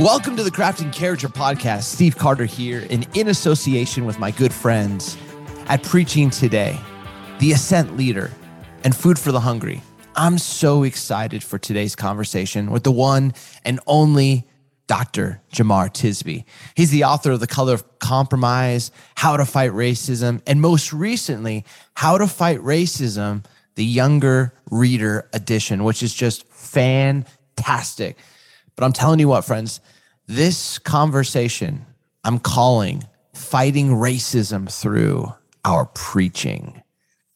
Welcome to the Crafting Character Podcast. Steve Carter here, and in association with my good friends at Preaching Today, the Ascent Leader, and Food for the Hungry. I'm so excited for today's conversation with the one and only Dr. Jemar Tisby. He's the author of The Color of Compromise, How to Fight Racism, and most recently, How to Fight Racism, the Younger Reader Edition, which is just fantastic. But I'm telling you what, friends, this conversation I'm calling Fighting Racism Through Our Preaching.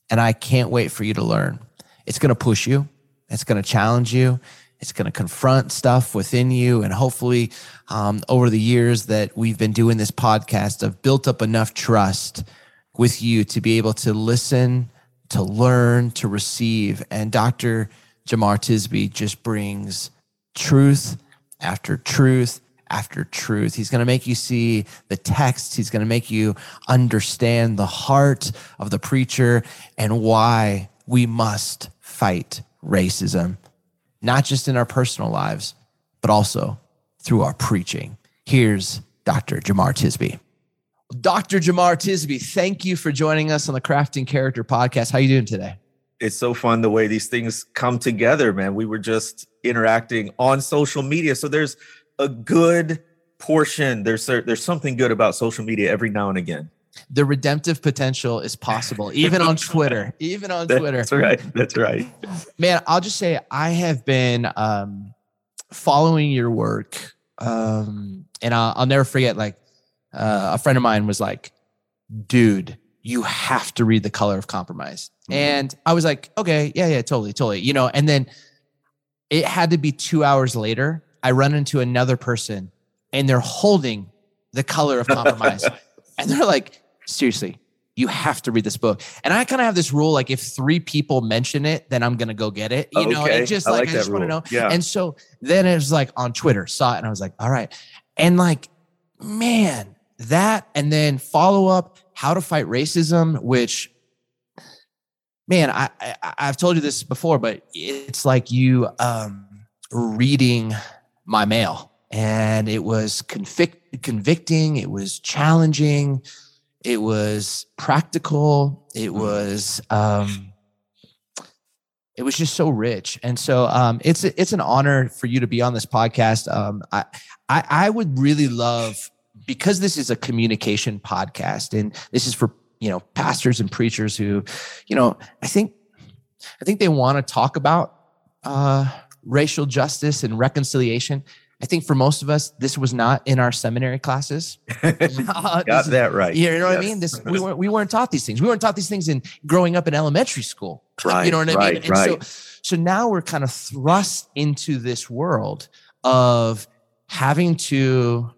And I can't wait for you to learn. It's going to push you, it's going to challenge you, it's going to confront stuff within you. And hopefully, um, over the years that we've been doing this podcast, I've built up enough trust with you to be able to listen, to learn, to receive. And Dr. Jemar Tisby just brings truth after truth after truth. He's going to make you see the text. He's going to make you understand the heart of the preacher and why we must fight racism, not just in our personal lives, but also through our preaching. Here's Dr. Jemar Tisby. Dr. Jemar Tisby, thank you for joining us on the Crafting Character podcast. How are you doing today? It's so fun the way these things come together, man. We were just interacting on social media. So there's a good portion. There's there's something good about social media every now and again. The redemptive potential is possible, even on Twitter. Even on Twitter. That's right. That's right. Man, I'll just say I have been um, following your work, um, and I'll, I'll never forget. Like uh, a friend of mine was like, "Dude, you have to read The Color of Compromise. Mm-hmm. And I was like, okay, yeah, yeah, totally, totally. You know, and then it had to be two hours later. I run into another person and they're holding The Color of Compromise. and they're like, seriously, you have to read this book. And I kind of have this rule like if three people mention it, then I'm gonna go get it. You okay. know, and just like, I, like I just want to know. Yeah. And so then it was like on Twitter, saw it, and I was like, all right. And like, man, that and then follow up how to fight racism, which man, I, I have told you this before, but it's like you um, reading my mail, and it was convict, convicting, it was challenging, it was practical, it mm-hmm. was. Um, it was just so rich, and so um, it's it's an honor for you to be on this podcast. Um, I, I I would really love because this is a communication podcast and this is for you know pastors and preachers who you know i think i think they want to talk about uh, racial justice and reconciliation. I think for most of us this was not in our seminary classes. Uh, got that right. you know what yes. i mean? This we weren't we weren't taught these things. We weren't taught these things in growing up in elementary school. Right you know what i right, mean and right. so so now we're kind of thrust into this world of having to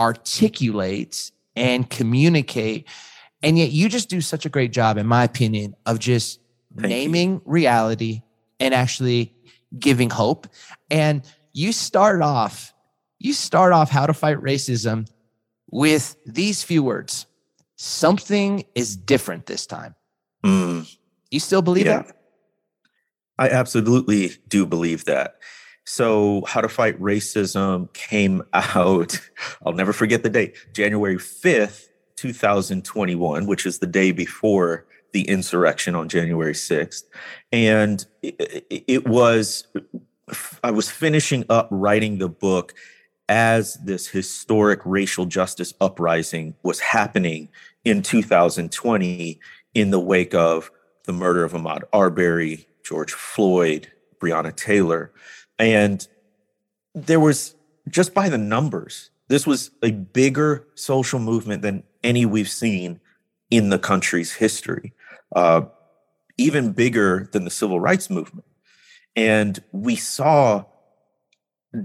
articulate and communicate. And yet you just do such a great job, in my opinion, of just Thank naming you. reality and actually giving hope. And you start off, you start off how to fight racism with these few words. Something is different this time. Mm. You still believe yeah. that? I absolutely do believe that. So, How to Fight Racism came out, I'll never forget the date, January 5th, 2021, which is the day before the insurrection on January 6th. And it, it was, I was finishing up writing the book as this historic racial justice uprising was happening in 2020 in the wake of the murder of Ahmaud Arbery, George Floyd, Breonna Taylor. And there was just by the numbers, this was a bigger social movement than any we've seen in the country's history, uh, even bigger than the civil rights movement. And we saw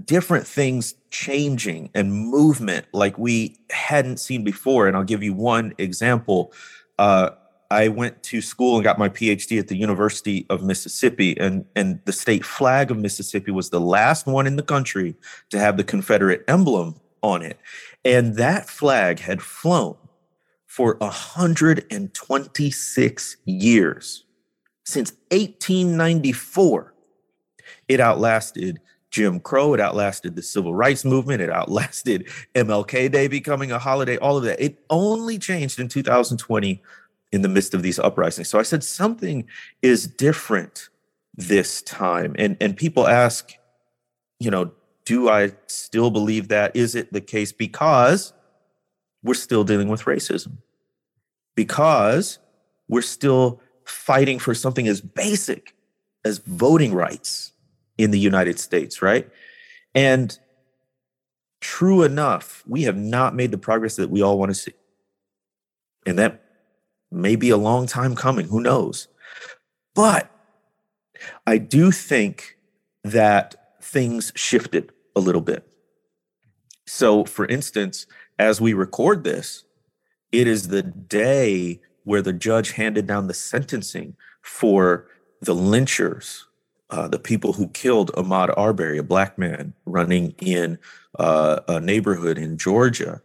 different things changing and movement like we hadn't seen before. And I'll give you one example. Uh, I went to school and got my PhD at the University of Mississippi, and, and the state flag of Mississippi was the last one in the country to have the Confederate emblem on it. And that flag had flown for 126 years. Since 1894, it outlasted Jim Crow, it outlasted the civil rights movement, it outlasted MLK Day becoming a holiday, all of that. It only changed in 2020 in the midst of these uprisings. So I said something is different this time. And and people ask, you know, do I still believe that? Is it the case because we're still dealing with racism? Because we're still fighting for something as basic as voting rights in the United States, right? And true enough, we have not made the progress that we all want to see. And that maybe a long time coming, who knows? But I do think that things shifted a little bit. So, for instance, as we record this, it is the day where the judge handed down the sentencing for the lynchers, uh, the people who killed Ahmaud Arbery, a black man running in uh, a neighborhood in Georgia.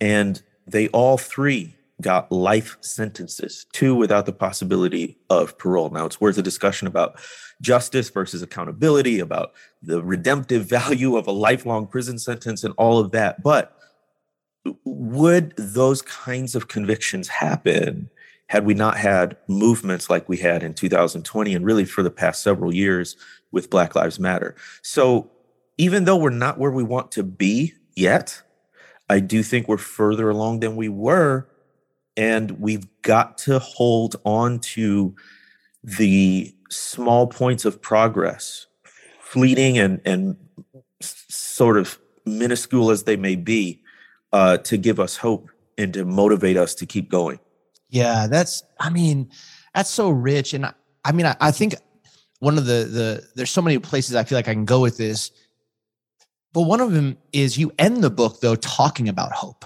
And they all three got life sentences, two without the possibility of parole. Now, it's worth a discussion about justice versus accountability, about the redemptive value of a lifelong prison sentence, and all of that. But would those kinds of convictions happen had we not had movements like we had in 2020 and really for the past several years with Black Lives Matter? So, even though we're not where we want to be yet, I do think we're further along than we were and we've got to hold on to the small points of progress, fleeting and, and sort of minuscule as they may be, uh, to give us hope and to motivate us to keep going. Yeah, that's, I mean, that's so rich. And I, I mean, I, I think one of the, the, there's so many places I feel like I can go with this. But one of them is you end the book though talking about hope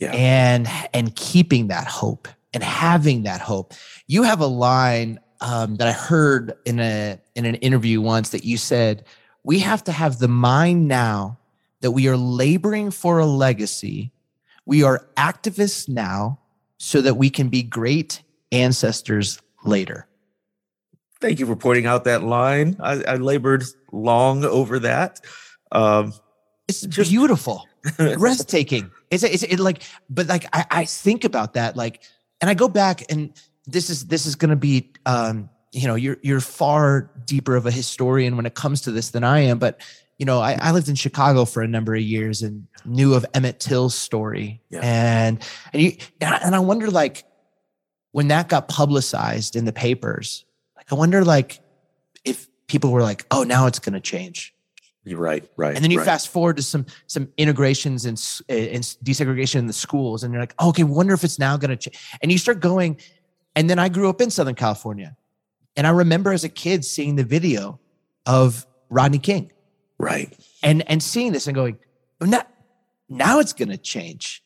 yeah. and and keeping that hope and having that hope. You have a line um, that I heard in a in an interview once that you said we have to have the mind now that we are laboring for a legacy. We are activists now so that we can be great ancestors later. Thank you for pointing out that line. I, I labored long over that. Um, it's just beautiful, breathtaking. It's, it's it like, but like I, I think about that, like, and I go back and this is this is going to be, um, you know, you're you're far deeper of a historian when it comes to this than I am, but you know, I, I lived in Chicago for a number of years and knew of Emmett Till's story, yeah. and and you and I, wonder like when that got publicized in the papers, like I wonder like if people were like, oh, now it's going to change you're right, right. And then you right. fast forward to some some integrations and, eh, and desegregation in the schools, and you're like, oh, okay, wonder if it's now going to change. And you start going, and then I grew up in Southern California, and I remember as a kid seeing the video of Rodney King, right, and and seeing this and going, now, now it's going to change.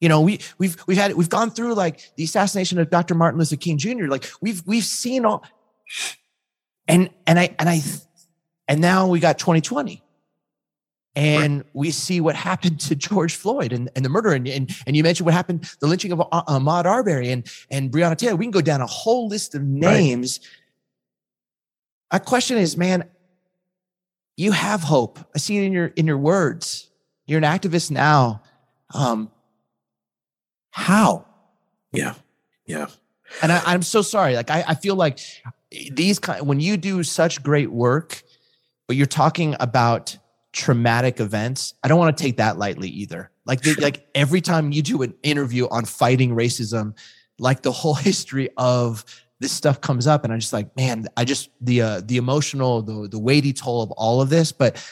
You know, we we've we've had we've gone through like the assassination of Dr. Martin Luther King Jr. Like we've we've seen all, and and I and I and now we got 2020. And right. we see what happened to George Floyd and, and the murder. And, and, and you mentioned what happened, the lynching of uh, Ahmaud Arbery and, and Breonna Taylor. We can go down a whole list of names. Right. My question is, man, you have hope. I see it in your in your words. You're an activist now. Um, how? Yeah, yeah. And I, am so sorry. Like I, I feel like these kind when you do such great work, but you're talking about traumatic events. I don't want to take that lightly either. Like, the, like every time you do an interview on fighting racism, like the whole history of this stuff comes up, and I'm just like, man, I just the uh, the emotional, the the weighty toll of all of this. But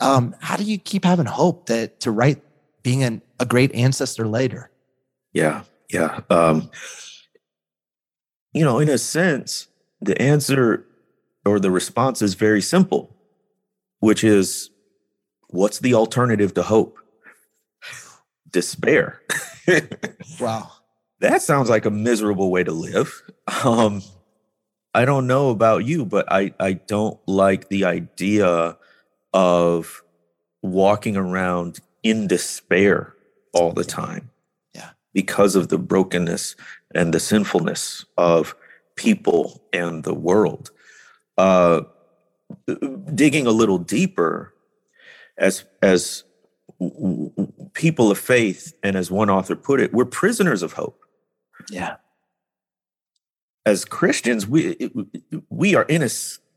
um, how do you keep having hope that to write being an, a great ancestor later? Yeah, yeah. Um, you know, in a sense, the answer or the response is very simple, which is What's the alternative to hope? Despair. wow. That sounds like a miserable way to live. Um, I don't know about you, but I, I don't like the idea of walking around in despair all the time. Yeah. Because of the brokenness and the sinfulness of people and the world. Uh, digging a little deeper, as as people of faith, and as one author put it, we're prisoners of hope. Yeah. As Christians, we we are in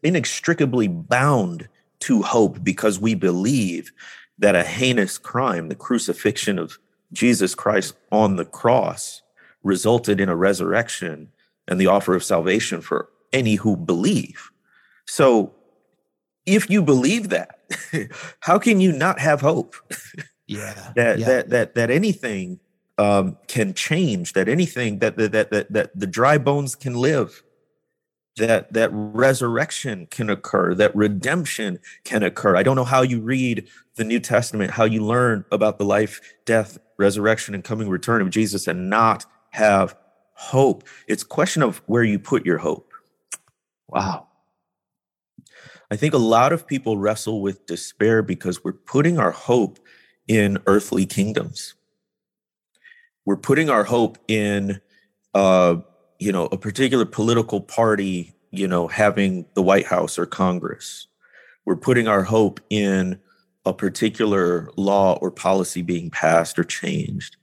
inextricably bound to hope because we believe that a heinous crime, the crucifixion of Jesus Christ on the cross, resulted in a resurrection and the offer of salvation for any who believe. So, if you believe that, how can you not have hope? Yeah, that yeah. that that that anything um, can change. That anything that that that that, that the dry bones can live that that resurrection can occur that redemption can occur i don't know how you read the new testament how you learn about the life death resurrection and coming return of jesus and not have hope it's a question of where you put your hope wow i think a lot of people wrestle with despair because we're putting our hope in earthly kingdoms. We're putting our hope in uh you know a particular political party you know having the white house or congress. We're putting our hope in a particular law or policy being passed or changed.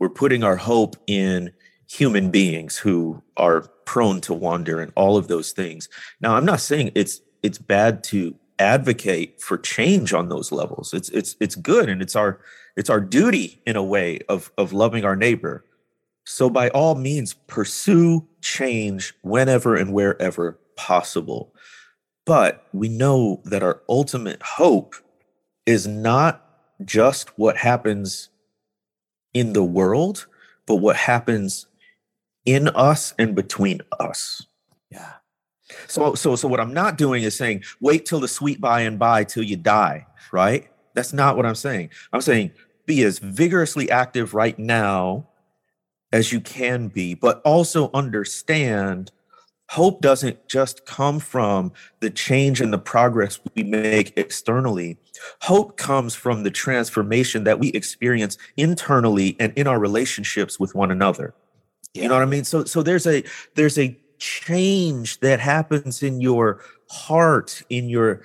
We're putting our hope in human beings who are prone to wander and all of those things. Now i'm not saying it's it's bad to advocate for change on those levels it's it's it's good and it's our it's our duty in a way of of loving our neighbor so, by all means, pursue change whenever and wherever possible. But we know that our ultimate hope is not just what happens in the world, but what happens in us and between us. Yeah. So, so, so what I'm not doing is saying, wait till the sweet by and by till you die, right? That's not what I'm saying. I'm saying be as vigorously active right now as you can be, but also understand hope doesn't just come from the change and the progress we make externally. Hope comes from the transformation that we experience internally and in our relationships with one another. Yeah. You know what I mean? So so there's a there's a change that happens in your heart, in your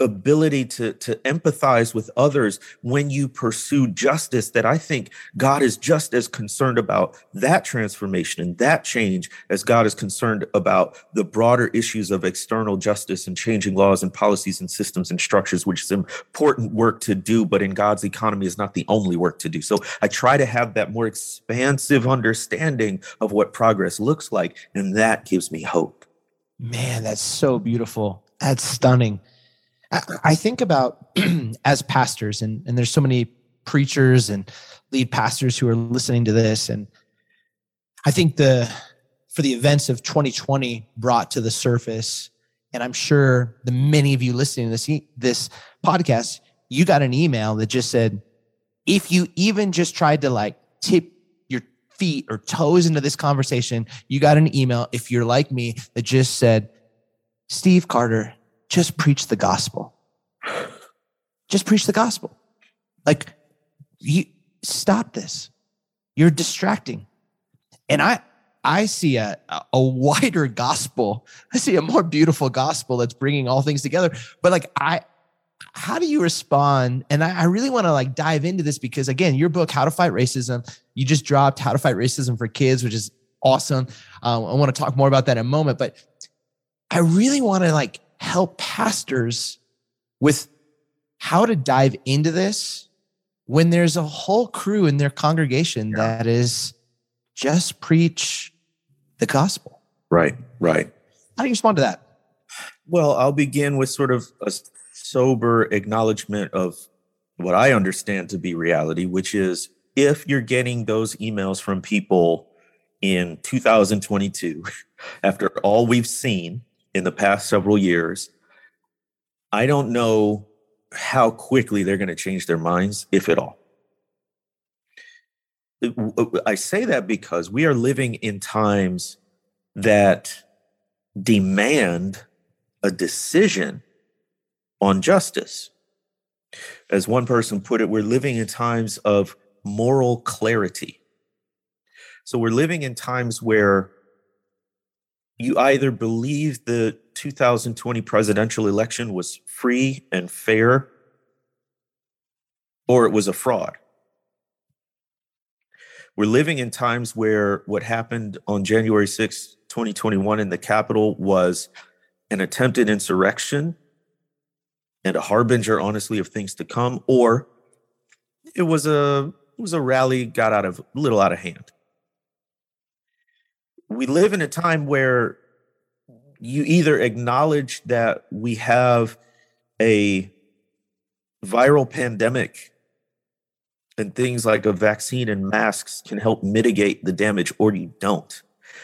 ability to, to empathize with others when you pursue justice that I think God is just as concerned about that transformation and that change as God is concerned about the broader issues of external justice and changing laws and policies and systems and structures, which is important work to do, but in God's economy is not the only work to do. So I try to have that more expansive understanding of what progress looks like, and that gives me hope. Man, that's so beautiful. That's stunning. I think about as pastors, and, and there's so many preachers and lead pastors who are listening to this. And I think the for the events of 2020 brought to the surface, and I'm sure the many of you listening to this, this podcast, you got an email that just said, if you even just tried to like tip your feet or toes into this conversation, you got an email, if you're like me, that just said, Steve Carter, just preach the gospel. Just preach the gospel. Like, you stop this. You're distracting. And I, I see a, a wider gospel. I see a more beautiful gospel that's bringing all things together. But like, I, how do you respond? And I, I really want to like dive into this because again, your book, How to Fight Racism, you just dropped How to Fight Racism for Kids, which is awesome. Um, I want to talk more about that in a moment, but I really want to like help pastors with how to dive into this when there's a whole crew in their congregation yeah. that is just preach the gospel. Right, right. How do you respond to that? Well, I'll begin with sort of a sober acknowledgement of what I understand to be reality, which is if you're getting those emails from people in 2022, after all we've seen in the past several years, I don't know how quickly they're going to change their minds, if at all. Uh, uh, I say that because we are living in times that demand a decision on justice. As one person put it, we're living in times of moral clarity. So we're living in times where you either believe the 2020 presidential election was free and fair or it was a fraud. We're living in times where what happened on January 6, 2021 in the Capitol was an attempted insurrection and a harbinger, honestly, of things to come, or it was a it was a rally got out of a little out of hand. We live in a time where you either acknowledge that we have a viral pandemic and things like a vaccine and masks can help mitigate the damage, or you don't.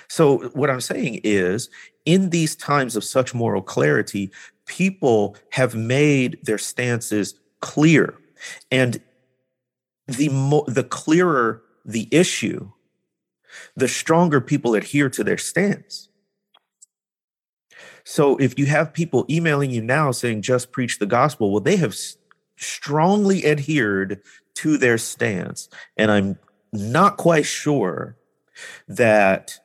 So, what I'm saying is, in these times of such moral clarity, people have made their stances clear. And the, mo- the clearer the issue, the stronger people adhere to their stance. So if you have people emailing you now saying just preach the gospel, well, they have strongly adhered to their stance. And I'm not quite sure that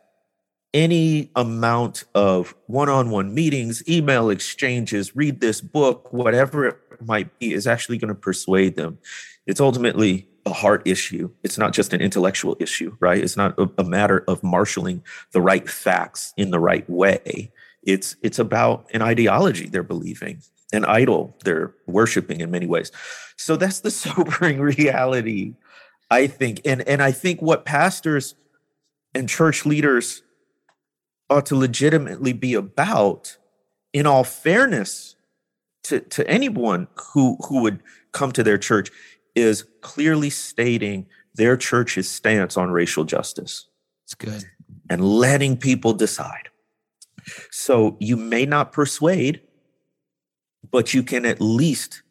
any amount of one on one meetings, email exchanges, read this book, whatever it might be, is actually going to persuade them. It's ultimately a heart issue. It's not just an intellectual issue, right? It's not a, a matter of marshaling the right facts in the right way. It's it's about an ideology they're believing, an idol they're worshiping in many ways. So that's the sobering reality, I think. And and I think what pastors and church leaders ought to legitimately be about, in all fairness to, to anyone who, who would come to their church, is clearly stating their church's stance on racial justice. It's good. And letting people decide. So you may not persuade, but you can at least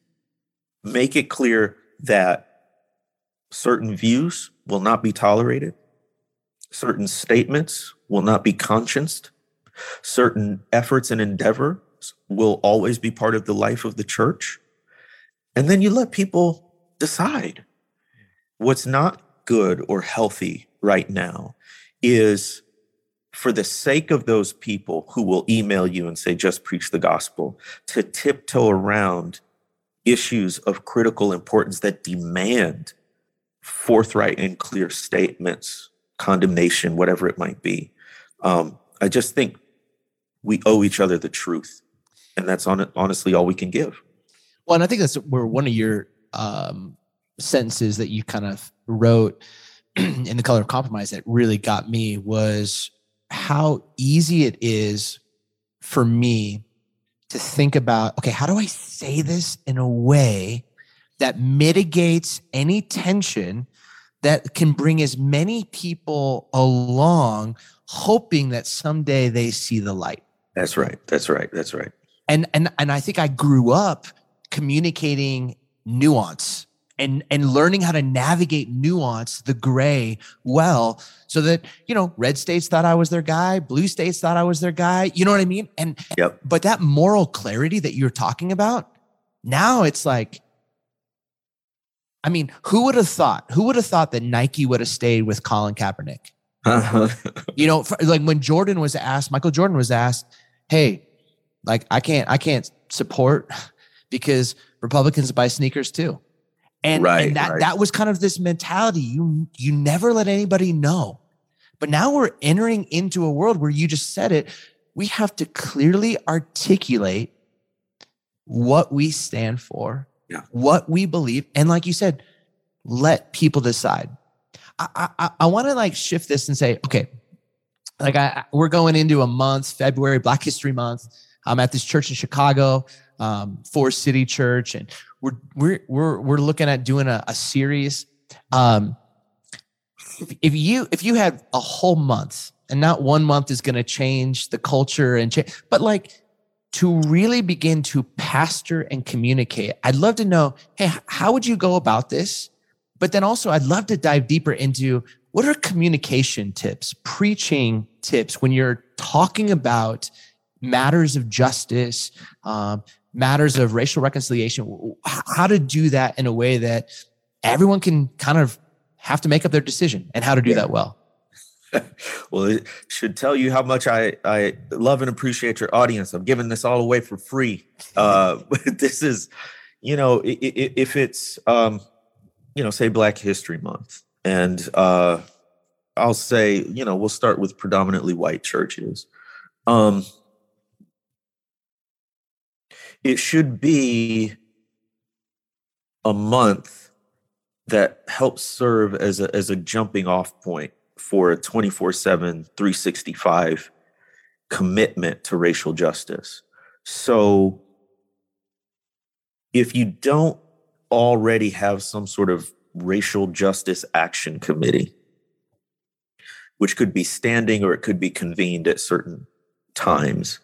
make it clear that certain views will not be tolerated, certain statements will not be conscienced, certain efforts and endeavors will always be part of the life of the church. And then you let people decide what's not good or healthy right now is for the sake of those people who will email you and say, just preach the gospel, to tiptoe around issues of critical importance that demand forthright and clear statements, condemnation, whatever it might be. Um, I just think we owe each other the truth. And that's on, honestly all we can give. Well, and I think that's where one of your um, sentences that you kind of wrote in the color of compromise that really got me was how easy it is for me to think about okay how do i say this in a way that mitigates any tension that can bring as many people along hoping that someday they see the light? That's right. That's right. That's right. And and and i think i grew up communicating nuance and and learning how to navigate nuance the gray well so that you know red states thought i was their guy blue states thought i was their guy you know what i mean and yep. but that moral clarity that you're talking about now it's like i mean who would have thought who would have thought that nike would have stayed with colin kaepernick you know for, like when jordan was asked michael jordan was asked hey like i can't i can't support because republicans buy sneakers too and, right, and that right. that was kind of this mentality. You you never let anybody know. But now we're entering into a world where you just said it. We have to clearly articulate what we stand for, yeah. what we believe, and like you said, let people decide. I I, I want to like shift this and say, okay, like I we're going into a month, February, Black History Month. I'm at this church in Chicago, um, Forest City Church, and we're we're we're we're looking at doing a, a series. Um, if, if you if you had a whole month, and not one month is going to change the culture and change, but like to really begin to pastor and communicate, I'd love to know hey, how would you go about this? But then also, I'd love to dive deeper into what are communication tips, preaching tips when you're talking about matters of justice, um, matters of racial reconciliation, how to do that in a way that everyone can kind of have to make up their decision and how to do yeah. that well. well, it should tell you how much I, I love and appreciate your audience. I'm giving this all away for free. Uh, but this is, you know, if it's, um, you know, say Black History Month, and uh, I'll say, you know, we'll start with predominantly white churches. Um, it should be a month that helps serve as a, as a jumping off point for a 24 7, 365 commitment to racial justice. So if you don't already have some sort of racial justice action committee, which could be standing or it could be convened at certain times,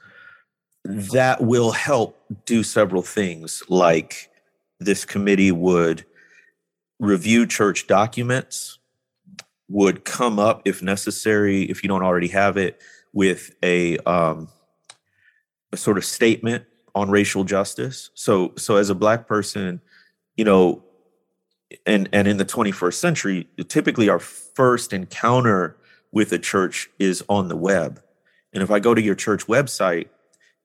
that will help do several things like this committee would review church documents would come up if necessary if you don't already have it with a um, a sort of statement on racial justice. So so as a black person you know and and in the 21st century typically our first encounter with a church is on the web. And if i go to your church website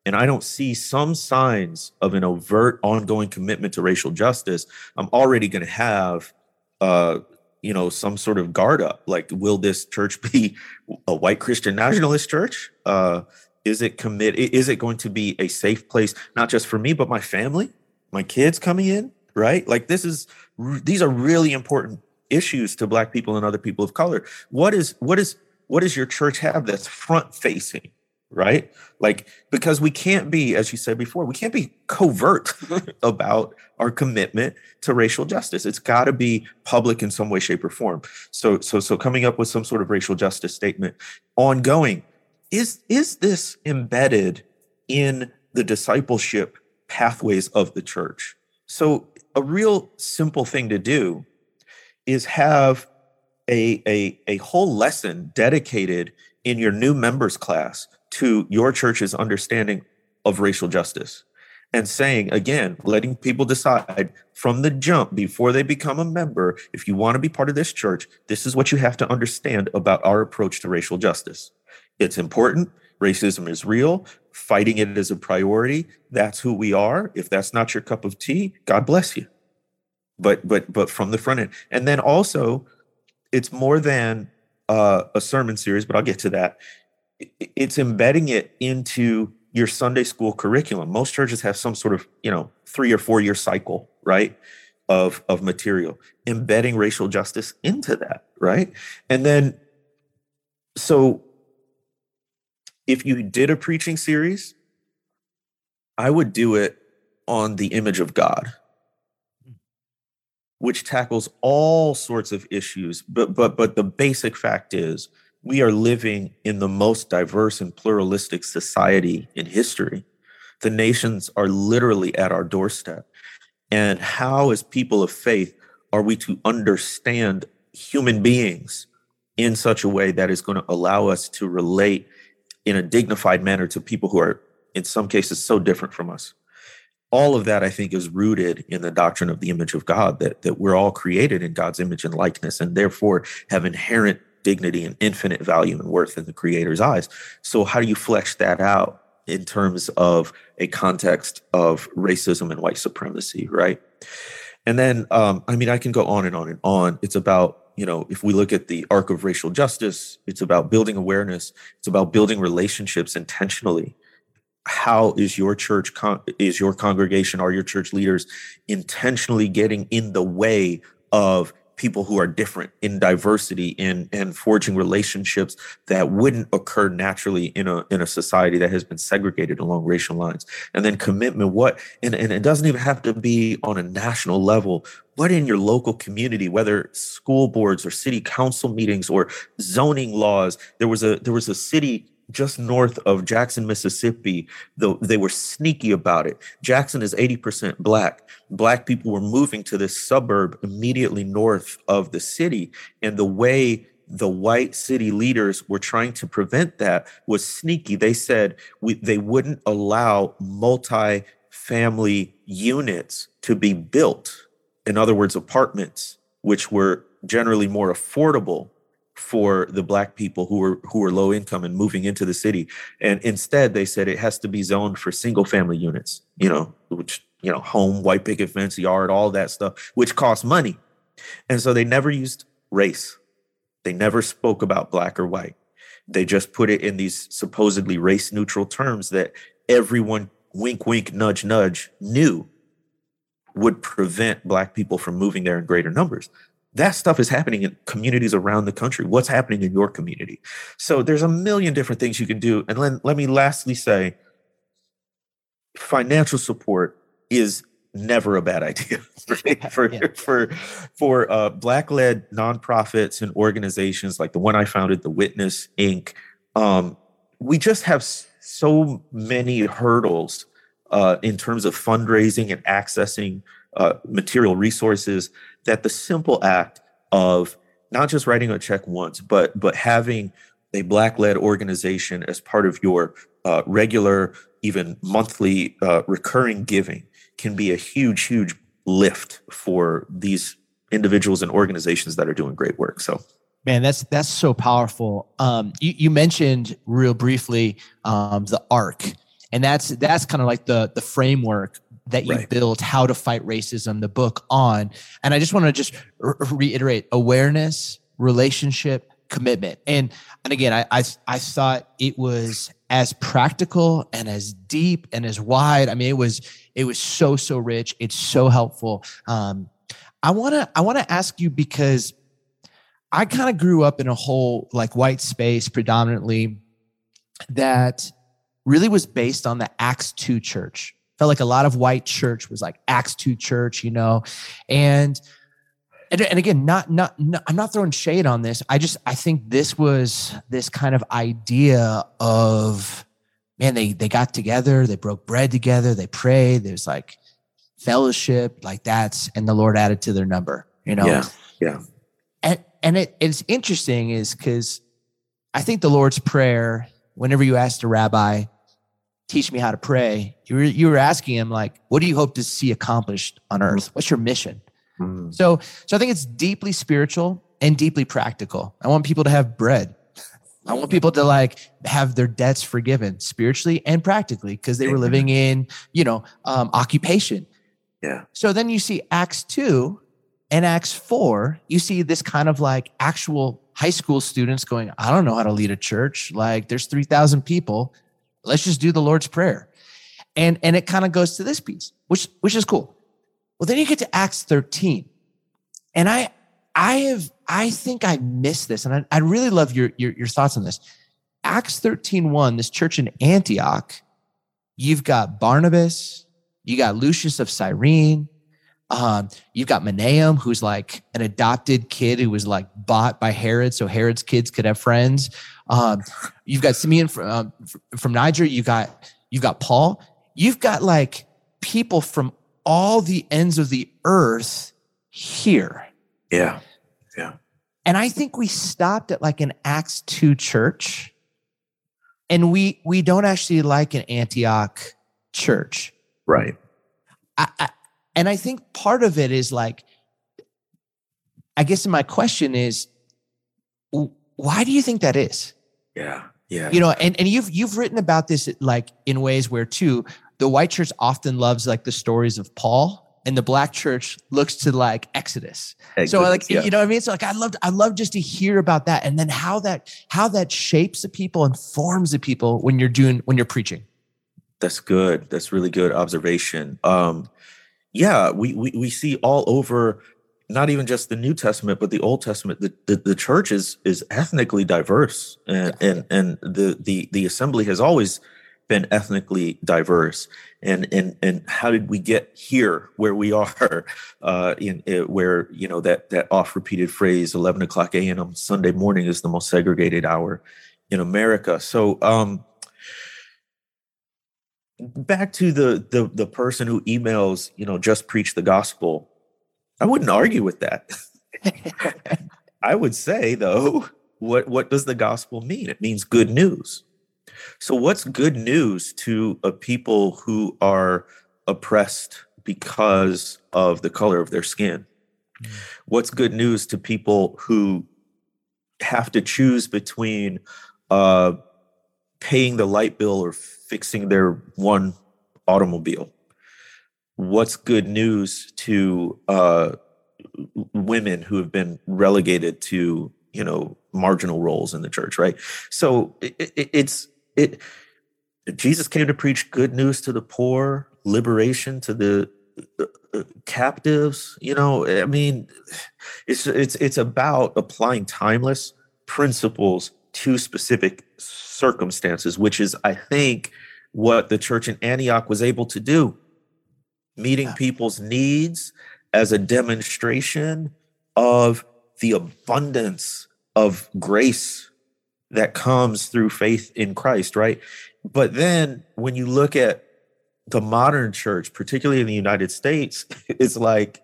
and I don't see some signs of an overt ongoing commitment to racial justice, I'm already going to have, uh, you know, some sort of guard up. Like, will this church be a white Christian nationalist church? Uh, is it commit? Is it going to be a safe place, not just for me, but my family, my kids coming in? Right? Like, this is these are really important issues to Black people and other people of color. What is what is what does your church have that's front facing? Right? Like, because we can't be, as you said before, we can't be covert about our commitment to racial justice. It's got to be public in some way, shape, or form. So, so, so coming up with some sort of racial justice statement ongoing. Is, is this embedded in the discipleship pathways of the church? So, a real simple thing to do is have a, a, a whole lesson dedicated in your new members class to your church's understanding of racial justice and saying again letting people decide from the jump before they become a member if you want to be part of this church this is what you have to understand about our approach to racial justice. It's important racism is real fighting it is a priority that's who we are if that's not your cup of tea god bless you. But but but from the front end. And then also it's more than uh, a sermon series but i'll get to that it's embedding it into your Sunday school curriculum. Most churches have some sort of, you know, three or four year cycle, right? Of, of material, embedding racial justice into that, right? And then, so if you did a preaching series, I would do it on the image of God, which tackles all sorts of issues. But but but the basic fact is we are living in the most diverse and pluralistic society in history. The nations are literally at our doorstep. And how, as people of faith, are we to understand human beings in such a way that is going to allow us to relate in a dignified manner to people who are, in some cases, so different from us? All of that, I think, is rooted in the doctrine of the image of God, that, that we're all created in God's image and likeness, and therefore have inherent dignity and infinite value and worth in the creator's eyes. So, how do you flesh that out in terms of a context of racism and white supremacy, right? And then, um, I mean, I can go on and on and on. It's about you know, if we look at the arc of racial justice, it's about building awareness. It's about building relationships intentionally. How is your church, con- is your congregation, are your church leaders intentionally getting in the way of people who are different in diversity and and forging relationships that wouldn't occur naturally in a in a society that has been segregated along racial lines. And then commitment what and, and it doesn't even have to be on a national level what in your local community whether school boards or city council meetings or zoning laws. There was a there was a city just north of Jackson, Mississippi, though they were sneaky about it. Jackson is 80% black. Black people were moving to this suburb immediately north of the city. And the way the white city leaders were trying to prevent that was sneaky. They said we, they wouldn't allow multi family units to be built. In other words, apartments, which were generally more affordable for the black people who were who were low income and moving into the city. And instead they said it has to be zoned for single family units you know which you know home white picket fence yard all that stuff which costs money. And so they never used race. They never spoke about black or white. They just put it in these supposedly race neutral terms that everyone wink wink nudge nudge knew would prevent black people from moving there in greater numbers that stuff is happening in communities around the country. What's happening in your community? So there's a million different things you can do. And let, let me lastly say financial support is never a bad idea for for yeah. for, for uh, black led nonprofits and organizations like the one I founded, the Witness Inc. Um, we just have so many hurdles uh, in terms of fundraising and accessing uh, material resources that the simple act of not just writing a check once, but but having a black led organization as part of your uh, regular, even monthly uh, recurring giving can be a huge, huge lift for these individuals and organizations that are doing great work. So. Man, that's that's so powerful. Um, you, you mentioned real briefly um, the arc, and that's that's kind of like the the framework that you right. built how to fight racism the book on. And i just want to just r- reiterate awareness relationship commitment. And and again I, I i thought it was as practical and as deep and as wide. I mean it was it was so so rich. It's so helpful. Um i want to i want to ask you because i kind of grew up in a whole like white space predominantly that really was based on the acts 2 church felt like a lot of white church was like Acts 2 church, you know. And and, and again, not, not not I'm not throwing shade on this. I just I think this was this kind of idea of man, they they got together, they broke bread together, they prayed, there's like fellowship, like that's and the Lord added to their number, you know. Yeah. Yeah. And and it, it's interesting is because I think the Lord's Prayer, whenever you ask a rabbi, teach me how to pray. You were, you were asking him like, what do you hope to see accomplished on earth? What's your mission? Mm. So, so I think it's deeply spiritual and deeply practical. I want people to have bread. I want people to like have their debts forgiven spiritually and practically because they were living in, you know, um, occupation. Yeah. So then you see Acts 2 and Acts 4, you see this kind of like actual high school students going, I don't know how to lead a church. Like there's 3,000 people let's just do the Lord's Prayer. And, and it kind of goes to this piece, which, which is cool. Well, then you get to Acts 13. And I, I have, I think I missed this. And I, I really love your, your, your thoughts on this. Acts 13, 1, this church in Antioch, you've got Barnabas, you got Lucius of Cyrene, um, you've got Manaen, who's like an adopted kid who was like bought by Herod, so Herod's kids could have friends. Um, you've got Simeon from, um, from Niger. You got you've got Paul. You've got like people from all the ends of the earth here. Yeah, yeah. And I think we stopped at like an Acts two church, and we we don't actually like an Antioch church. Right. I, I, and I think part of it is like, I guess my question is, why do you think that is? Yeah. Yeah. You know, and, and you've you've written about this like in ways where too, the white church often loves like the stories of Paul and the black church looks to like Exodus. Exodus so like yeah. you know what I mean? So like I loved I love just to hear about that and then how that how that shapes the people and forms the people when you're doing when you're preaching. That's good. That's really good observation. Um yeah, we we we see all over not even just the New Testament, but the Old Testament, the, the, the church is is ethnically diverse, and and, and the, the the assembly has always been ethnically diverse. And and and how did we get here where we are? Uh, in, in uh, where you know that that oft repeated phrase, eleven o'clock a.m. on Sunday morning is the most segregated hour in America. So, um, back to the, the the person who emails, you know, just preach the gospel. I wouldn't argue with that. I would say though, what what does the gospel mean? It means good news. So what's good news to a people who are oppressed because of the color of their skin? Mm. What's good news to people who have to choose between uh, paying the light bill or fixing their one automobile? What's good news to uh, women who have been relegated to you know marginal roles in the church, right? So it, it, it's it. Jesus came to preach good news to the poor, liberation to the uh, uh, captives. You know, I mean, it's it's it's about applying timeless principles to specific circumstances, which is, I think, what the church in Antioch was able to do, meeting yeah. people's needs as a demonstration of the abundance of grace that comes through faith in Christ, right? But then when you look at the modern church, particularly in the United States, it's like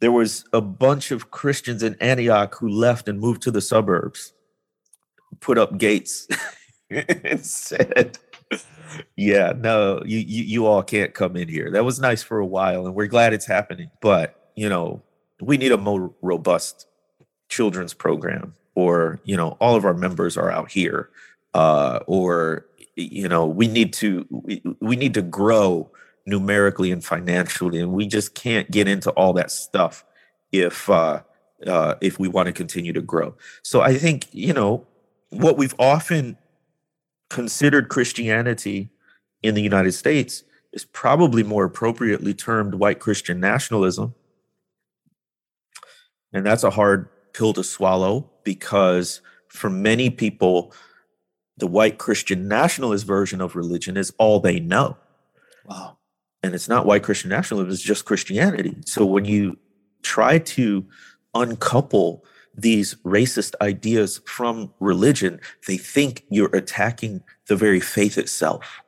there was a bunch of Christians in Antioch who left and moved to the suburbs, put up gates, and said, "Yeah, no, you, you you all can't come in here." That was nice for a while, and we're glad it's happening. But you know, we need a more robust children's program, or you know, all of our members are out here, uh, or you know, we need to we, we need to grow numerically and financially, and we just can't get into all that stuff if uh, uh, if we want to continue to grow. So I think you know what we've often considered Christianity in the United States is probably more appropriately termed white Christian nationalism. And that's a hard pill to swallow because for many people, the white Christian nationalist version of religion is all they know. Wow and it's not white Christian nationalism, it's just Christianity. So when you try to uncouple these racist ideas from religion, they think you're attacking the very faith itself.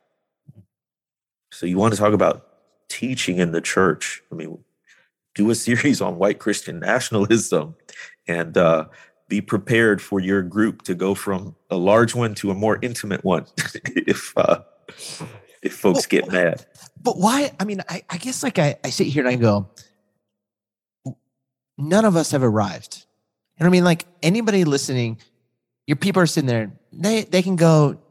So you want to talk about teaching in the church? I mean, do a series on white Christian nationalism and uh, be prepared for your group to go from a large one to a more intimate one if uh, if folks get mad. But why? I mean, I, I guess like I, I sit here and I go, none of us have arrived. What I mean? Like anybody listening, your people are sitting there, they, they can go,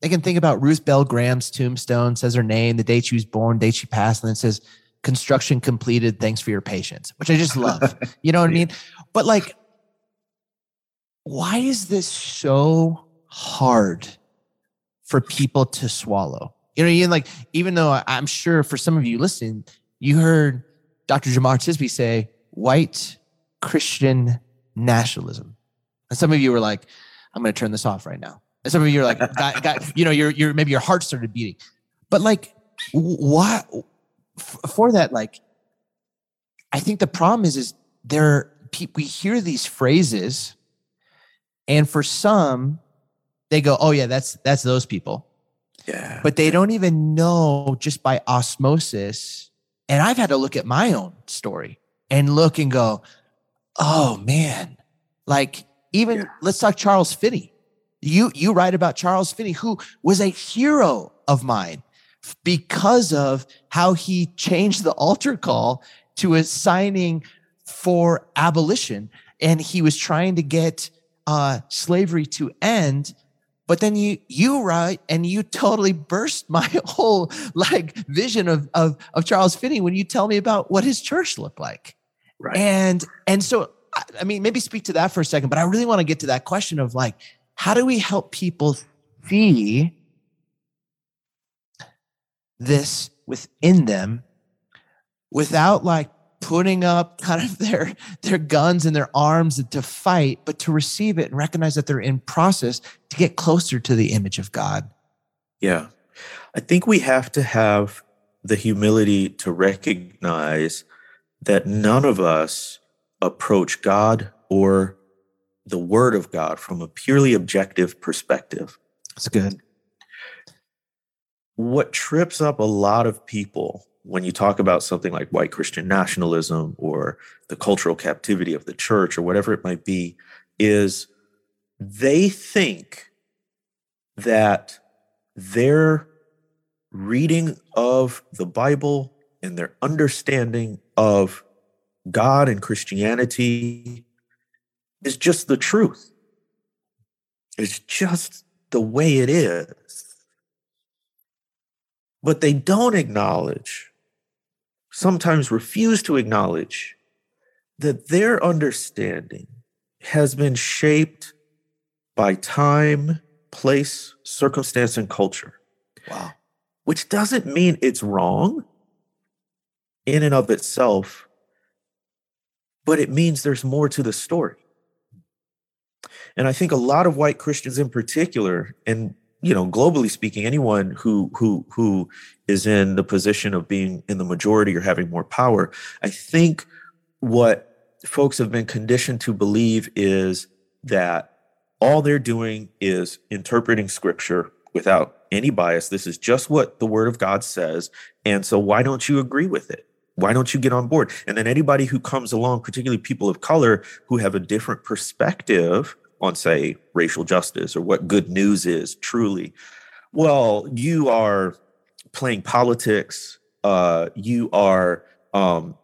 they can think about Ruth Bell Graham's tombstone, says her name, the date she was born, date she passed, and then says, construction completed, thanks for your patience, which I just love. you know what I mean? But like, why is this so hard for people to swallow? You know, Ian, like, even though I'm sure for some of you listening, you heard Dr. Jemar Tisby say white Christian nationalism. And some of you were like, I'm going to turn this off right now. And some of you are like, got, got, you know, you're, you're, maybe your heart started beating. But like, why, for that, like, I think the problem is, is there, we hear these phrases and for some, they go, oh yeah, that's, that's those people. Yeah. But they don't even know just by osmosis. And I've had to look at my own story and look and go, oh man, like even yeah. let's talk Charles Finney. You you write about Charles Finney, who was a hero of mine because of how he changed the altar call to a signing for abolition, and he was trying to get uh, slavery to end but then you you write and you totally burst my whole like vision of of of Charles Finney when you tell me about what his church looked like. Right. And and so I mean maybe speak to that for a second, but I really want to get to that question of like how do we help people see this within them without like putting up kind of their their guns and their arms to fight but to receive it and recognize that they're in process to get closer to the image of god yeah i think we have to have the humility to recognize that none of us approach god or the word of God from a purely objective perspective. That's good. What trips up a lot of people when you talk about something like white Christian nationalism or the cultural captivity of the church or whatever it might be is they think that their reading of the Bible and their understanding of God and Christianity is just the truth. It's just the way it is. But they don't acknowledge, sometimes refuse to acknowledge, that their understanding has been shaped by time, place, circumstance, and culture. Wow. Which doesn't mean it's wrong in and of itself, but it means there's more to the story. And I think a lot of white Christians in particular, and you know, globally speaking, anyone who who who is in the position of being in the majority or having more power, I think what folks have been conditioned to believe is that all they're doing is interpreting scripture without any bias. This is just what the word of God says. And so why don't you agree with it? Why don't you get on board? And then anybody who comes along, particularly people of color who have a different perspective on, say, racial justice or what good news is truly, well, you are playing politics. Uh, you are um,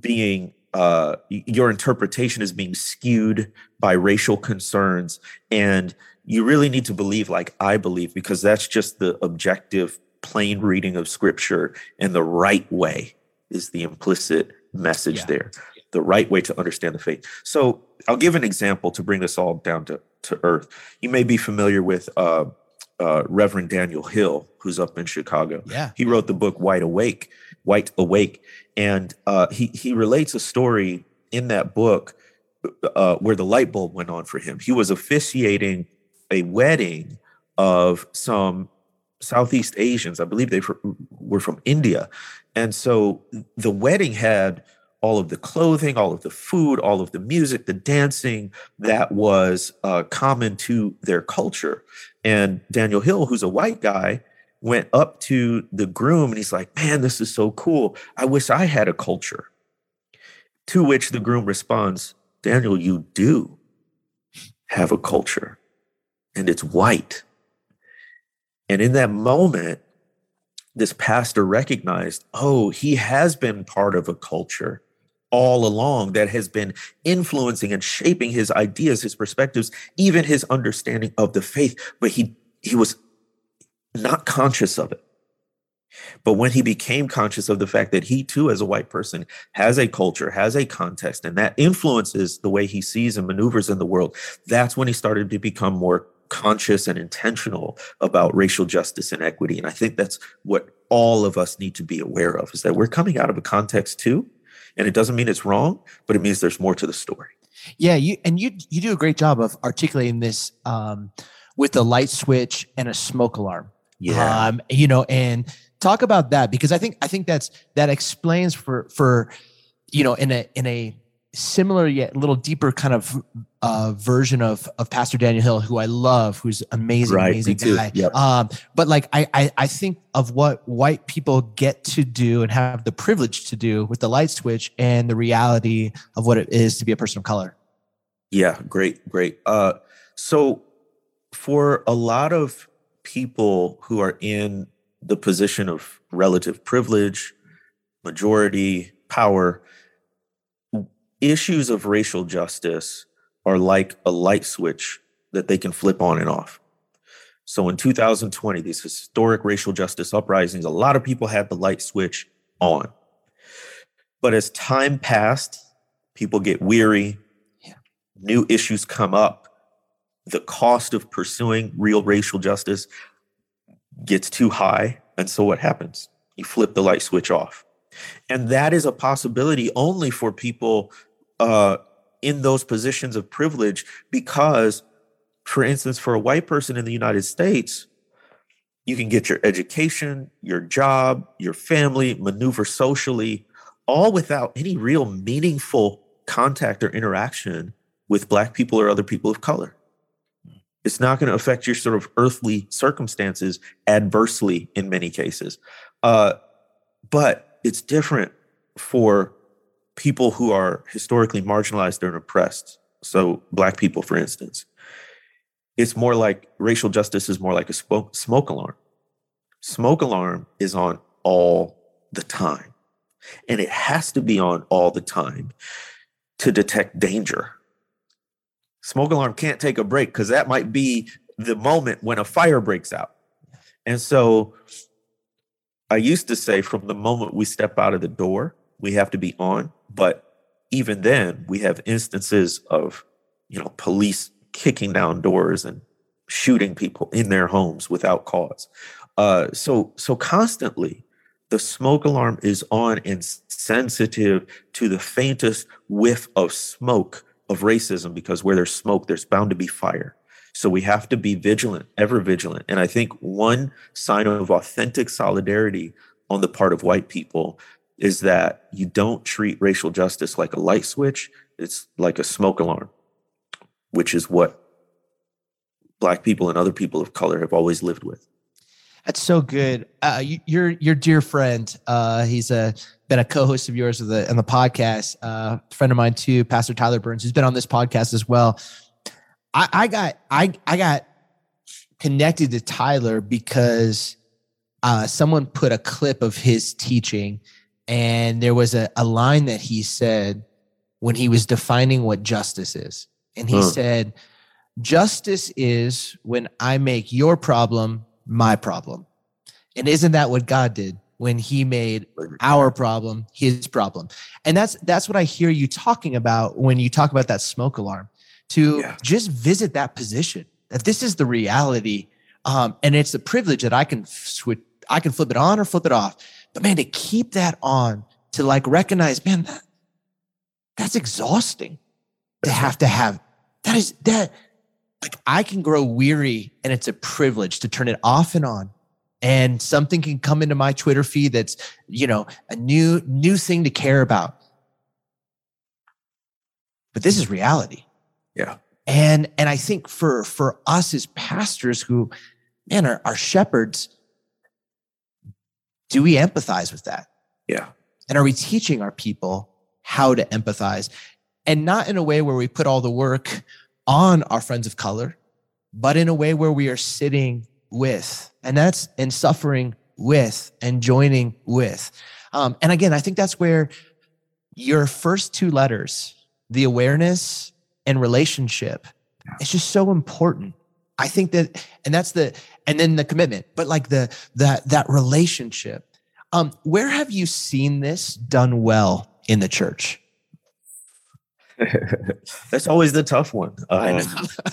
being uh, your interpretation is being skewed by racial concerns, and you really need to believe like I believe because that's just the objective, plain reading of Scripture, and the right way is the implicit message yeah. there, the right way to understand the faith. So I'll give an example to bring this all down to, to earth. You may be familiar with uh, uh, Reverend Daniel Hill, who's up in Chicago. Yeah. He wrote the book White Awake, White Awake. And uh, he, he relates a story in that book uh, where the light bulb went on for him. He was officiating a wedding of some Southeast Asians. I believe they were from India. And so the wedding had all of the clothing, all of the food, all of the music, the dancing that was uh, common to their culture. And Daniel Hill, who's a white guy, went up to the groom and he's like, Man, this is so cool. I wish I had a culture. To which the groom responds, Daniel, you do have a culture, and it's white. And in that moment, this pastor recognized, oh, he has been part of a culture all along that has been influencing and shaping his ideas, his perspectives, even his understanding of the faith. But he he was not conscious of it. But when he became conscious of the fact that he too, as a white person, has a culture, has a context, and that influences the way he sees and maneuvers in the world, that's when he started to become more conscious and intentional about racial justice and equity. And I think that's what all of us need to be aware of is that we're coming out of a context too and it doesn't mean it's wrong, but it means there's more to the story. Yeah, you and you you do a great job of articulating this um, with a light switch and a smoke alarm. Yeah, um, you know, and talk about that because I think I think that's that explains for for you know in a in a similar yet a little deeper kind of uh, version of of Pastor Daniel Hill, who I love, who's amazing, right, amazing guy. Yep. Um, but like I, I I think of what white people get to do and have the privilege to do with the light switch and the reality of what it is to be a person of color. Yeah, great, great. Uh, so for a lot of people who are in the position of relative privilege, majority, power, issues of racial justice are like a light switch that they can flip on and off. So in 2020, these historic racial justice uprisings, a lot of people had the light switch on. But as time passed, people get weary, yeah. new issues come up. The cost of pursuing real racial justice gets too high. And so what happens? You flip the light switch off. And that is a possibility only for people uh, in those positions of privilege because, for instance, for a white person in the United States, you can get your education, your job, your family, maneuver socially, all without any real meaningful contact or interaction with black people or other people of color. It's not going to affect your sort of earthly circumstances adversely in many cases. Uh, but it's different for people who are historically marginalized and oppressed. So, black people, for instance, it's more like racial justice is more like a smoke, smoke alarm. Smoke alarm is on all the time, and it has to be on all the time to detect danger. Smoke alarm can't take a break because that might be the moment when a fire breaks out. And so I used to say from the moment we step out of the door, we have to be on. But even then, we have instances of, you know, police kicking down doors and shooting people in their homes without cause. Uh, so, so constantly, the smoke alarm is on and sensitive to the faintest whiff of smoke of racism because where there's smoke, there's bound to be fire. So we have to be vigilant, ever vigilant. And I think one sign of authentic solidarity on the part of white people is that you don't treat racial justice like a light switch, it's like a smoke alarm, which is what black people and other people of color have always lived with. That's so good. Uh, you, your your dear friend, uh, he's a been a co-host of yours of the on the podcast. Uh, friend of mine too, Pastor Tyler Burns, who's been on this podcast as well. I, I got I I got connected to Tyler because uh, someone put a clip of his teaching, and there was a, a line that he said when he was defining what justice is, and he huh. said, "Justice is when I make your problem my problem. And isn't that what God did when he made our problem his problem? And that's that's what I hear you talking about when you talk about that smoke alarm to yeah. just visit that position that this is the reality um, and it's a privilege that I can switch I can flip it on or flip it off. But man, to keep that on, to like recognize, man, that, that's exhausting to have to have that is that like I can grow weary and it's a privilege to turn it off and on. And something can come into my Twitter feed that's, you know, a new new thing to care about. But this is reality. Yeah. And and I think for for us as pastors who, man, are, are shepherds, do we empathize with that? Yeah. And are we teaching our people how to empathize? And not in a way where we put all the work on our friends of color, but in a way where we are sitting with, and that's and suffering with and joining with. Um, and again, I think that's where your first two letters, the awareness and relationship, it's just so important. I think that, and that's the, and then the commitment, but like the that that relationship. Um, where have you seen this done well in the church? That's always the tough one. Um,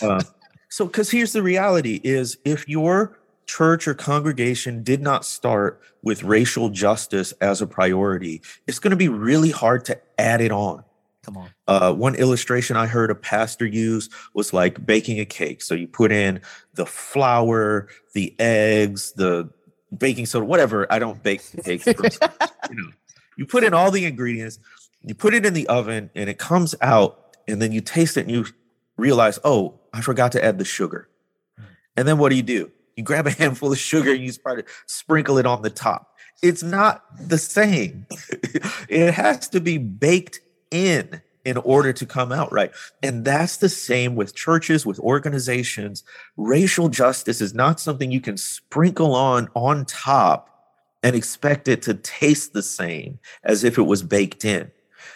uh, so, because here's the reality: is if your church or congregation did not start with racial justice as a priority, it's going to be really hard to add it on. Come on. Uh, one illustration I heard a pastor use was like baking a cake. So you put in the flour, the eggs, the baking soda, whatever. I don't bake cakes. you know, you put in all the ingredients you put it in the oven and it comes out, and then you taste it and you realize, oh, I forgot to add the sugar. And then what do you do? You grab a handful of sugar and you start to sprinkle it on the top. It's not the same. it has to be baked in in order to come out right. And that's the same with churches, with organizations. Racial justice is not something you can sprinkle on on top and expect it to taste the same as if it was baked in.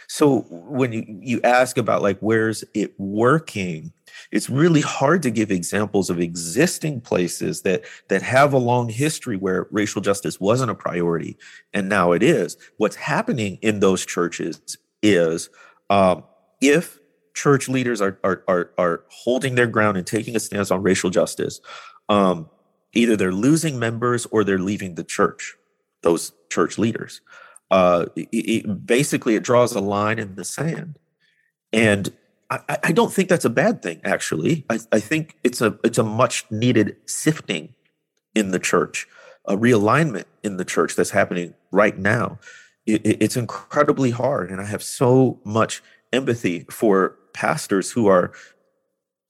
So when you, you ask about like where's it working, it's really hard to give examples of existing places that that have a long history where racial justice wasn't a priority and now it is. What's happening in those churches is um, if church leaders are, are are are holding their ground and taking a stance on racial justice, um, either they're losing members or they're leaving the church. Those church leaders uh, it, it, basically it draws a line in the sand, and I, I don't think that's a bad thing. Actually, I, I think it's a it's a much needed sifting in the church, a realignment in the church that's happening right now. It, it's incredibly hard, and I have so much empathy for pastors who are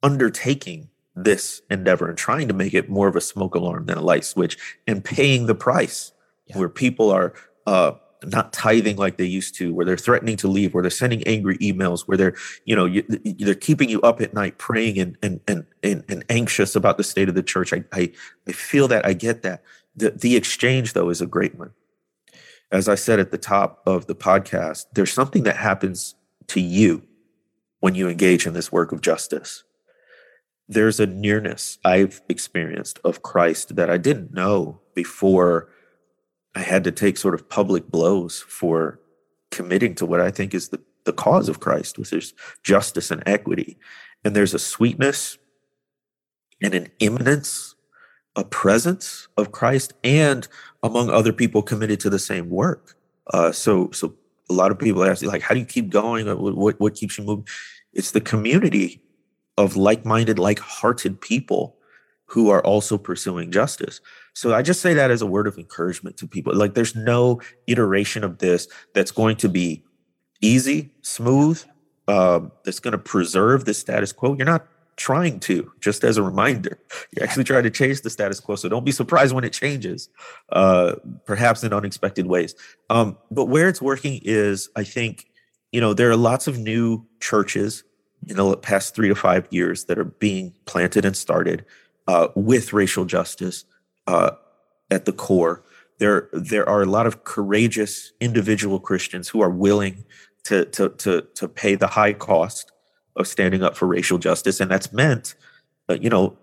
undertaking this endeavor and trying to make it more of a smoke alarm than a light switch and paying the price yeah. where people are uh, not tithing like they used to, where they're threatening to leave, where they're sending angry emails, where they're, you know, you, they're keeping you up at night praying and, and, and, and, and anxious about the state of the church. I, I, I feel that. I get that. The, the exchange, though, is a great one. As I said at the top of the podcast, there's something that happens to you when you engage in this work of justice. There's a nearness I've experienced of Christ that I didn't know before I had to take sort of public blows for committing to what I think is the, the cause of Christ, which is justice and equity. And there's a sweetness and an immanence, a presence of Christ, and among other people committed to the same work. Uh, so, so a lot of people ask, you, like, how do you keep going? What, what keeps you moving? It's the community of like-minded, like-hearted people who are also pursuing justice. So I just say that as a word of encouragement to people. Like there's no iteration of this that's going to be easy, smooth, um, that's going to preserve the status quo. You're not trying to, just as a reminder. You're actually trying to change the status quo. So don't be surprised when it changes, uh, perhaps in unexpected ways. Um, but where it's working is, I think, you know, there are lots of new churches in the past three to five years that are being planted and started uh, with racial justice uh, at the core. There, there are a lot of courageous individual Christians who are willing to, to, to, to pay the high cost of standing up for racial justice, and that's meant, uh, you know,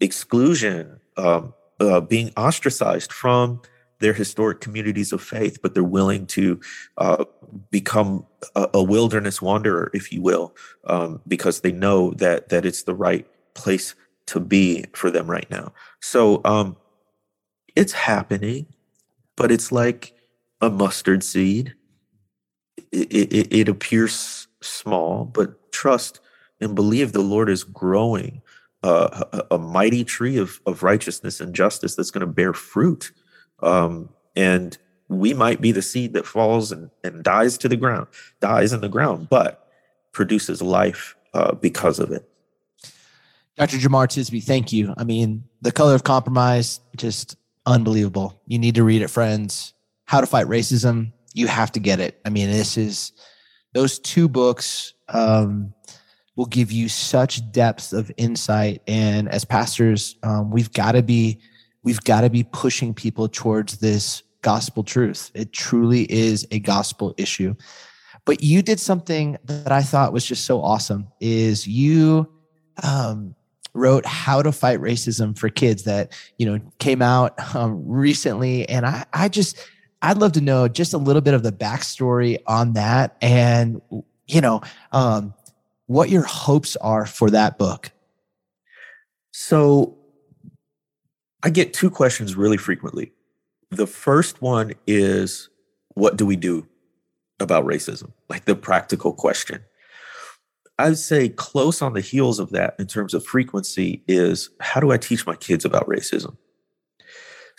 exclusion, um, uh, being ostracized from their historic communities of faith, but they're willing to uh, become a, a, wilderness wanderer, if you will, um, because they know that that it's the right place to be for them right now. So um, it's happening, but it's like a mustard seed. It, it, it appears small, but trust and believe the Lord is growing uh, a, a, mighty tree of, of righteousness and justice that's going to bear fruit. Um, and we might be the seed that falls and, and dies to the ground, dies in the ground, but produces life uh, because of it. Dr. Jemar Tisby, thank you. I mean, The Color of Compromise, just unbelievable. You need to read it, friends. How to Fight Racism, you have to get it. I mean, this is those two books um, will give you such depth of insight. And as pastors, um, we've got to be we've got to be pushing people towards this gospel truth. It truly is a gospel issue. But you did something that I thought was just so awesome. Is you um, wrote how to fight racism for kids that you know came out um, recently and I, I just i'd love to know just a little bit of the backstory on that and you know um, what your hopes are for that book. So i get two questions really frequently. The first one is what do we do about racism? Like the practical question. I'd say close on the heels of that in terms of frequency is how do I teach my kids about racism?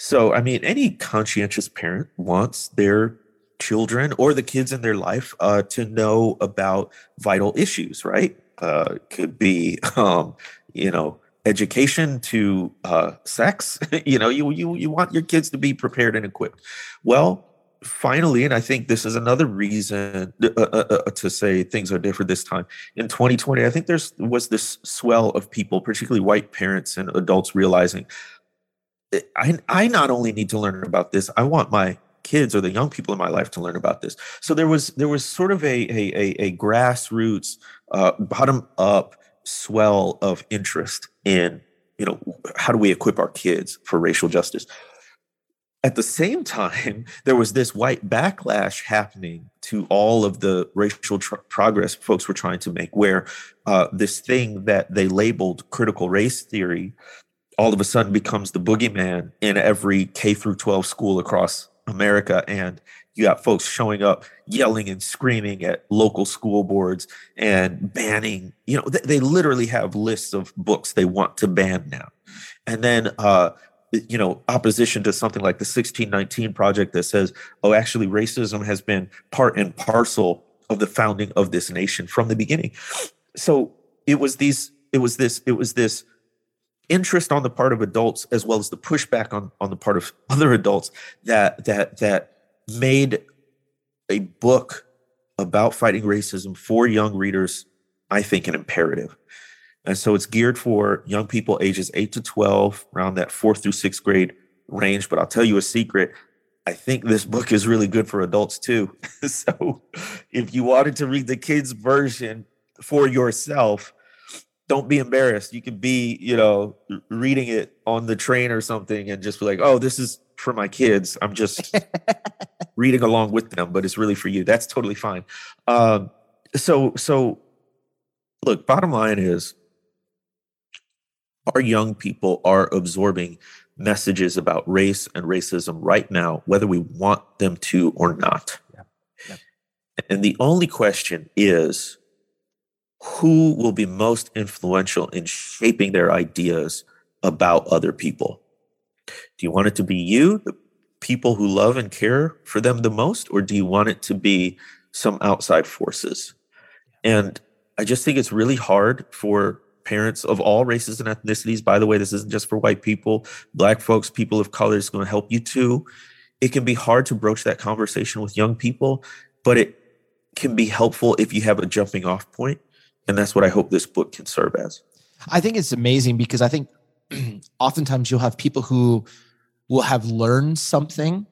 So, I mean, any conscientious parent wants their children or the kids in their life uh, to know about vital issues, right? Uh, could be, um, you know, education to uh, sex. you know, you you you want your kids to be prepared and equipped. Well, finally, and I think this is another reason uh, uh, uh, uh, to say things are different this time. In 2020, I think there's was this swell of people, particularly white parents and adults, realizing I I not only need to learn about this, I want my kids or the young people in my life to learn about this. So there was there was sort of a a a, a grassroots, uh, bottom up swell of interest in you know how do we equip our kids for racial justice at the same time, there was this white backlash happening to all of the racial tr- progress folks were trying to make, where uh, this thing that they labeled critical race theory all of a sudden becomes the boogeyman in every K through 12 school across America. And you got folks showing up yelling and screaming at local school boards and banning, you know, they, they literally have lists of books they want to ban now. And then uh, you know opposition to something like the 1619 project that says oh actually racism has been part and parcel of the founding of this nation from the beginning so it was these it was this it was this interest on the part of adults as well as the pushback on on the part of other adults that that that made a book about fighting racism for young readers i think an imperative and so it's geared for young people ages 8 to 12 around that 4th through 6th grade range but i'll tell you a secret I think this book is really good for adults too. so if you wanted to read the kids version for yourself, don't be embarrassed. You could be, you know, reading it on the train or something and just be like, oh, this is for my kids. I'm just reading along with them, but it's really for you. That's totally fine. Um, so, so look, bottom line is our young people are absorbing messages about race and racism right now, whether we want them to or not. Yeah. Yeah. And the only question is who will be most influential in shaping their ideas about other people? Do you want it to be you, the people who love and care for them the most, or do you want it to be some outside forces? And I just think it's really hard for parents of all races and ethnicities. By the way, this isn't just for white people, black folks, people of color is going to help you too. It can be hard to broach that conversation with young people, but it can be helpful if you have a jumping off point and that's what I hope this book can serve as. I think it's amazing because I think oftentimes you'll have people who will have learned something,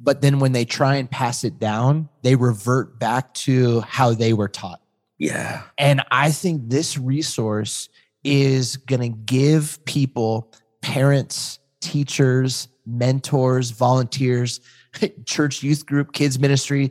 but then when they try and pass it down, they revert back to how they were taught. Yeah. And I think this resource is going to give people, parents, teachers, mentors, volunteers, church youth group, kids ministry,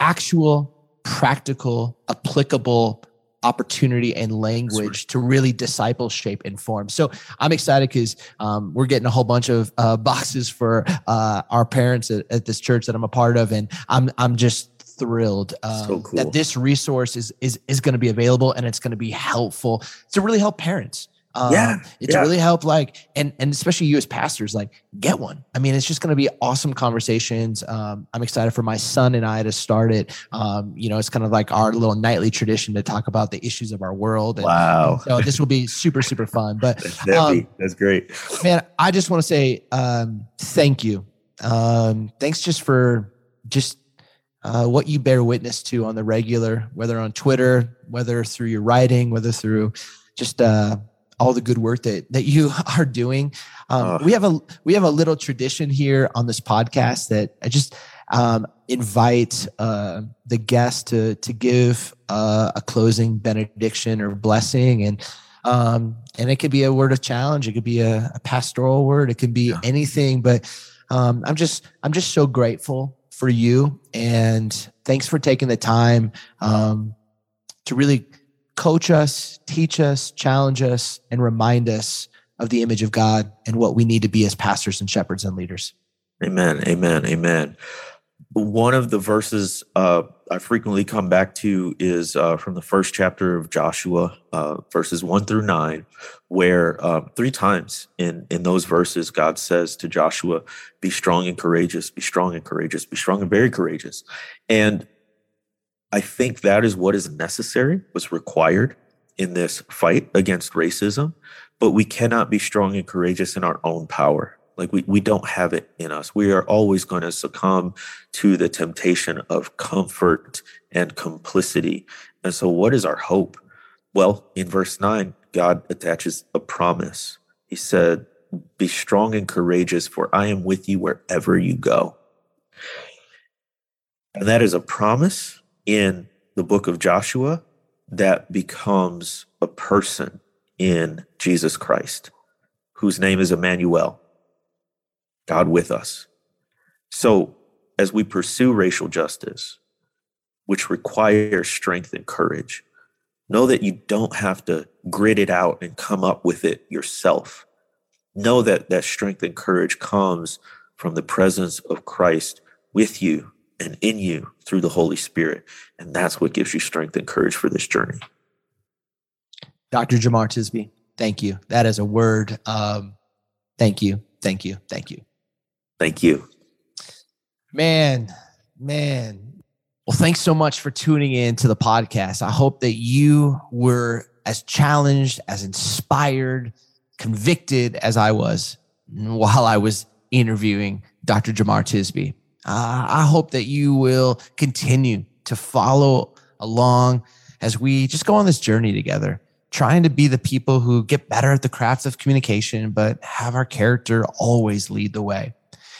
actual practical, applicable opportunity and language to really disciple, shape, and form. So I'm excited because um, we're getting a whole bunch of uh, boxes for uh, our parents at, at, this church that I'm a part of, and I'm I'm just thrilled um, so cool. that this resource is is is going to be available and it's going to be helpful to really help parents. Um, yeah, it's yeah. really helped. Like, and and especially you as pastors, like, get one. I mean, it's just going to be awesome conversations. Um, I'm excited for my son and I to start it. Um, you know, it's kind of like our little nightly tradition to talk about the issues of our world. And, wow. so this will be super super fun. But that's, um, that's great, man. I just want to say um, thank you. Um, thanks just for just uh, what you bear witness to on the regular, whether on Twitter, whether through your writing, whether through just uh, all the good work that that you are doing. Um, we have a we have a little tradition here on this podcast that I just um, invite uh, the guest to to give uh, a closing benediction or blessing, and um, and it could be a word of challenge, it could be a, a pastoral word, it could be yeah. anything. But um, I'm just I'm just so grateful for you, and thanks for taking the time um, to really coach us, teach us, challenge us, and remind us of the image of God and what we need to be as pastors and shepherds and leaders. Amen. Amen. Amen. One of the verses uh, I frequently come back to is uh, from the first chapter of Joshua, uh, verses one through nine, where um, three times in in those verses God says to Joshua, "Be strong and courageous. Be strong and courageous. Be strong and very courageous." And I think that is what is necessary, what's required in this fight against racism. But we cannot be strong and courageous in our own power. Like we, we don't have it in us. We are always going to succumb to the temptation of comfort and complicity. And so, what is our hope? Well, in verse 9, God attaches a promise. He said, Be strong and courageous, for I am with you wherever you go. And that is a promise in the book of Joshua that becomes a person in Jesus Christ, whose name is Emmanuel, God with us. So, as we pursue racial justice, which requires strength and courage, know that you don't have to grit it out and come up with it yourself. Know that that strength and courage comes from the presence of Christ with you and in you through the Holy Spirit. And that's what gives you strength and courage for this journey. Dr. Jemar Tisby, thank you. That is a word. Um, thank you. Thank you. Thank you. Thank you. Man, man, Well, thanks so much for tuning in to the podcast. I hope that you were as challenged, as inspired, convicted as I was while I was interviewing Dr. Jemar Tisby. Uh, I hope that you will continue to follow along as we just go on this journey together, trying to be the people who get better at the crafts of communication, but have our character always lead the way.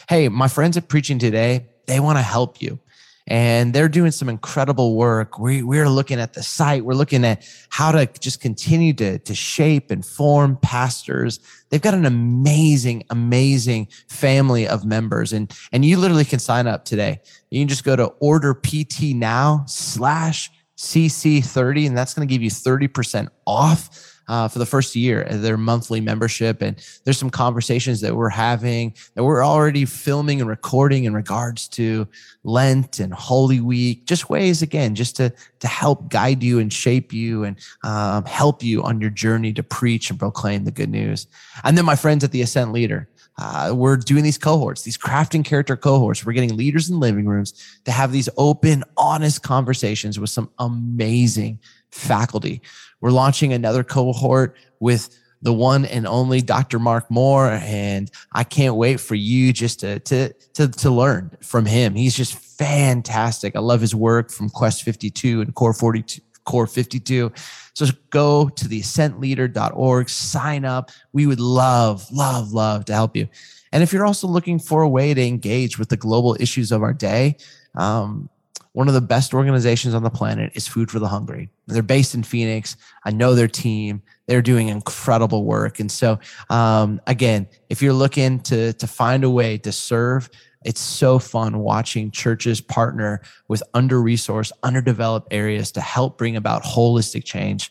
Hey, my friends at Preaching Today, they want to help you and they're doing some incredible work. We, we're looking at the site. We're looking at how to just continue to, to shape and form pastors. They've got an amazing, amazing family of members. And, and you literally can sign up today. You can just go to order PT now slash CC30, and that's going to give you 30% off uh, for the first year their monthly membership. And there's some conversations that we're having that we're already filming and recording in regards to Lent and Holy Week, just ways again, just to to help guide you and shape you and um, help you on your journey to preach and proclaim the good news. And then my friends at the Ascent Leader. Uh, we're doing these cohorts, these crafting character cohorts. We're getting leaders in living rooms to have these open, honest conversations with some amazing faculty. We're launching another cohort with the one and only Dr. Mark Moore. And I can't wait for you just to, to, to, to learn from him. He's just fantastic. I love his work from Quest 52 and Core 42, Core 52. So go to the ascentleader.org, sign up. We would love, love, love to help you. And if you're also looking for a way to engage with the global issues of our day, um, one of the best organizations on the planet is Food for the Hungry. They're based in Phoenix. I know their team. They're doing incredible work. And so, um, again, if you're looking to, to find a way to serve, it's so fun watching churches partner with under resourced, underdeveloped areas to help bring about holistic change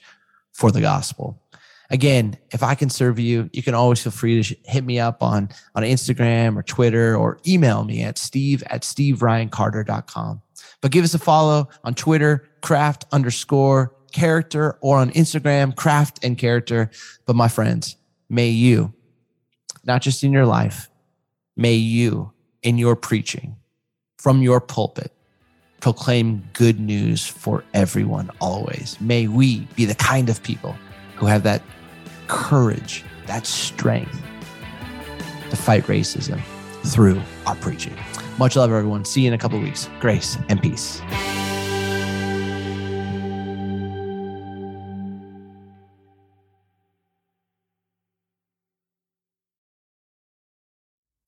for the gospel. Again, if I can serve you, you can always feel free to hit me up on, on Instagram or Twitter or email me at steve at steveryancarter.com. But give us a follow on Twitter, craft underscore character, or on Instagram, craft and character. But my friends, may you, not just in your life, may you in your preaching from your pulpit proclaim good news for everyone always. May we be the kind of people who have that courage, that strength to fight racism through our preaching. Much love, everyone. See you in a couple weeks. Grace and peace.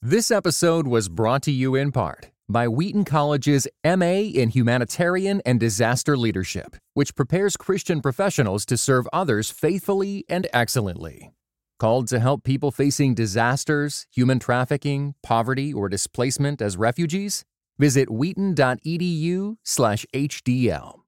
This episode was brought to you in part by Wheaton College's MA in Humanitarian and Disaster Leadership, which prepares Christian professionals to serve others faithfully and excellently. Called to help people facing disasters, human trafficking, poverty, or displacement as refugees? Visit wheaton.edu/hdl.